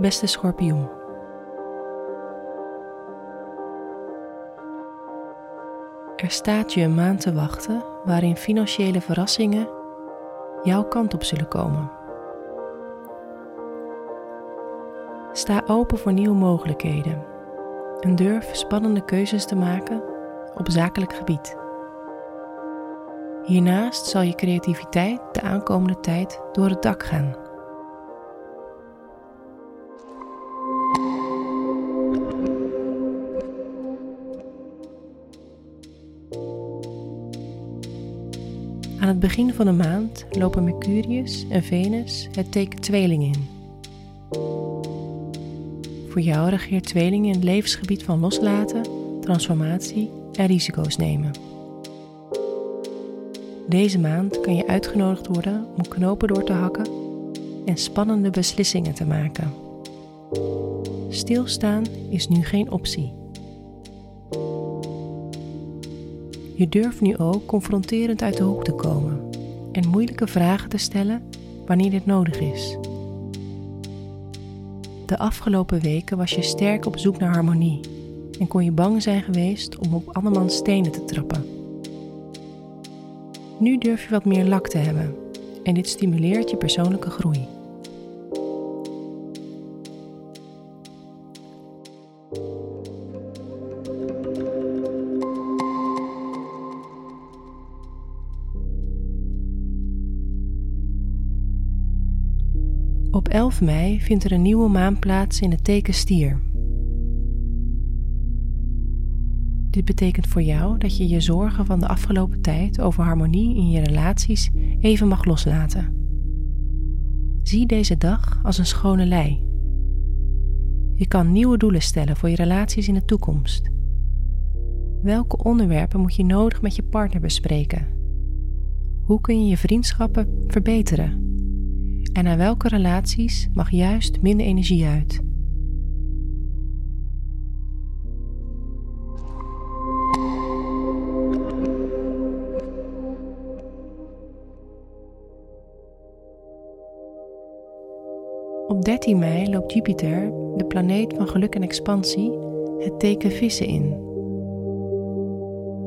Beste schorpioen. Er staat je een maand te wachten waarin financiële verrassingen jouw kant op zullen komen. Sta open voor nieuwe mogelijkheden en durf spannende keuzes te maken op zakelijk gebied. Hiernaast zal je creativiteit de aankomende tijd door het dak gaan. Aan het begin van de maand lopen Mercurius en Venus het teken tweeling in. Voor jou regeert tweeling in het levensgebied van loslaten, transformatie en risico's nemen. Deze maand kan je uitgenodigd worden om knopen door te hakken en spannende beslissingen te maken. Stilstaan is nu geen optie. Je durft nu ook confronterend uit de hoek te komen en moeilijke vragen te stellen wanneer dit nodig is. De afgelopen weken was je sterk op zoek naar harmonie en kon je bang zijn geweest om op andermans stenen te trappen. Nu durf je wat meer lak te hebben en dit stimuleert je persoonlijke groei. Op 11 mei vindt er een nieuwe maan plaats in het teken stier. Dit betekent voor jou dat je je zorgen van de afgelopen tijd over harmonie in je relaties even mag loslaten. Zie deze dag als een schone lei. Je kan nieuwe doelen stellen voor je relaties in de toekomst. Welke onderwerpen moet je nodig met je partner bespreken? Hoe kun je je vriendschappen verbeteren? En naar welke relaties mag juist minder energie uit? Op 13 mei loopt Jupiter, de planeet van geluk en expansie, het teken vissen in.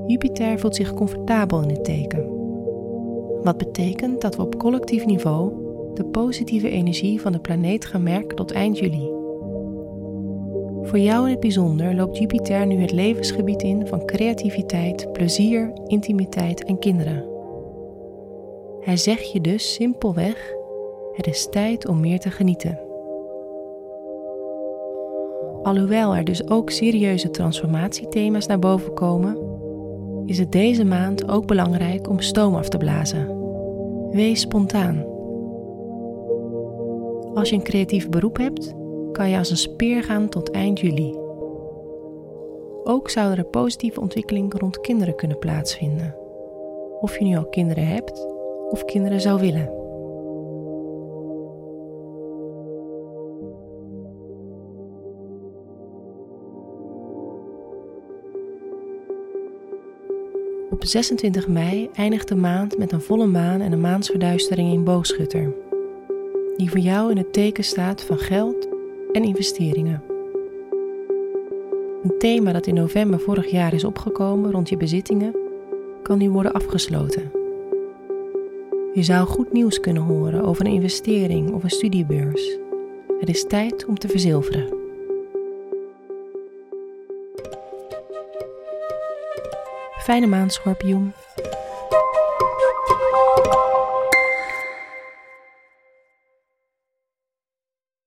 Jupiter voelt zich comfortabel in het teken. Wat betekent dat we op collectief niveau de positieve energie van de planeet gaan tot eind juli. Voor jou in het bijzonder loopt Jupiter nu het levensgebied in van creativiteit, plezier, intimiteit en kinderen. Hij zegt je dus simpelweg: het is tijd om meer te genieten. Alhoewel er dus ook serieuze transformatiethema's naar boven komen, is het deze maand ook belangrijk om stoom af te blazen. Wees spontaan. Als je een creatief beroep hebt, kan je als een speer gaan tot eind juli. Ook zou er een positieve ontwikkeling rond kinderen kunnen plaatsvinden. Of je nu al kinderen hebt of kinderen zou willen. Op 26 mei eindigt de maand met een volle maan en een maansverduistering in Boogschutter die voor jou in het teken staat van geld en investeringen. Een thema dat in november vorig jaar is opgekomen rond je bezittingen, kan nu worden afgesloten. Je zou goed nieuws kunnen horen over een investering of een studiebeurs. Het is tijd om te verzilveren. Fijne maand, schorpioen.